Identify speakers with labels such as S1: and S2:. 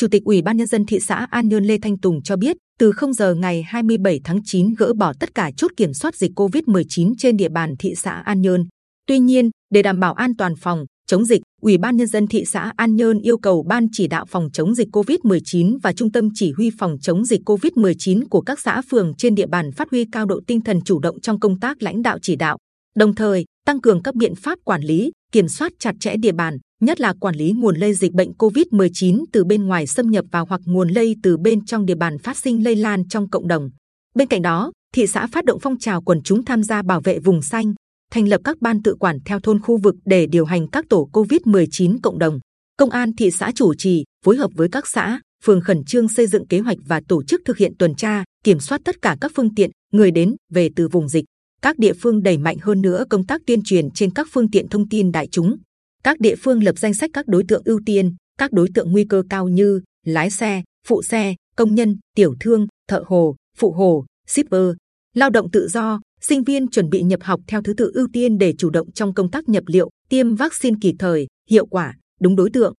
S1: Chủ tịch Ủy ban nhân dân thị xã An Nhơn Lê Thanh Tùng cho biết, từ 0 giờ ngày 27 tháng 9 gỡ bỏ tất cả chốt kiểm soát dịch COVID-19 trên địa bàn thị xã An Nhơn. Tuy nhiên, để đảm bảo an toàn phòng chống dịch, Ủy ban nhân dân thị xã An Nhơn yêu cầu ban chỉ đạo phòng chống dịch COVID-19 và trung tâm chỉ huy phòng chống dịch COVID-19 của các xã phường trên địa bàn phát huy cao độ tinh thần chủ động trong công tác lãnh đạo chỉ đạo, đồng thời tăng cường các biện pháp quản lý, kiểm soát chặt chẽ địa bàn, nhất là quản lý nguồn lây dịch bệnh COVID-19 từ bên ngoài xâm nhập vào hoặc nguồn lây từ bên trong địa bàn phát sinh lây lan trong cộng đồng. Bên cạnh đó, thị xã phát động phong trào quần chúng tham gia bảo vệ vùng xanh, thành lập các ban tự quản theo thôn khu vực để điều hành các tổ COVID-19 cộng đồng. Công an thị xã chủ trì phối hợp với các xã, phường khẩn trương xây dựng kế hoạch và tổ chức thực hiện tuần tra, kiểm soát tất cả các phương tiện người đến về từ vùng dịch. Các địa phương đẩy mạnh hơn nữa công tác tuyên truyền trên các phương tiện thông tin đại chúng. Các địa phương lập danh sách các đối tượng ưu tiên, các đối tượng nguy cơ cao như lái xe, phụ xe, công nhân, tiểu thương, thợ hồ, phụ hồ, shipper, lao động tự do, sinh viên chuẩn bị nhập học theo thứ tự ưu tiên để chủ động trong công tác nhập liệu, tiêm vaccine kịp thời, hiệu quả, đúng đối tượng.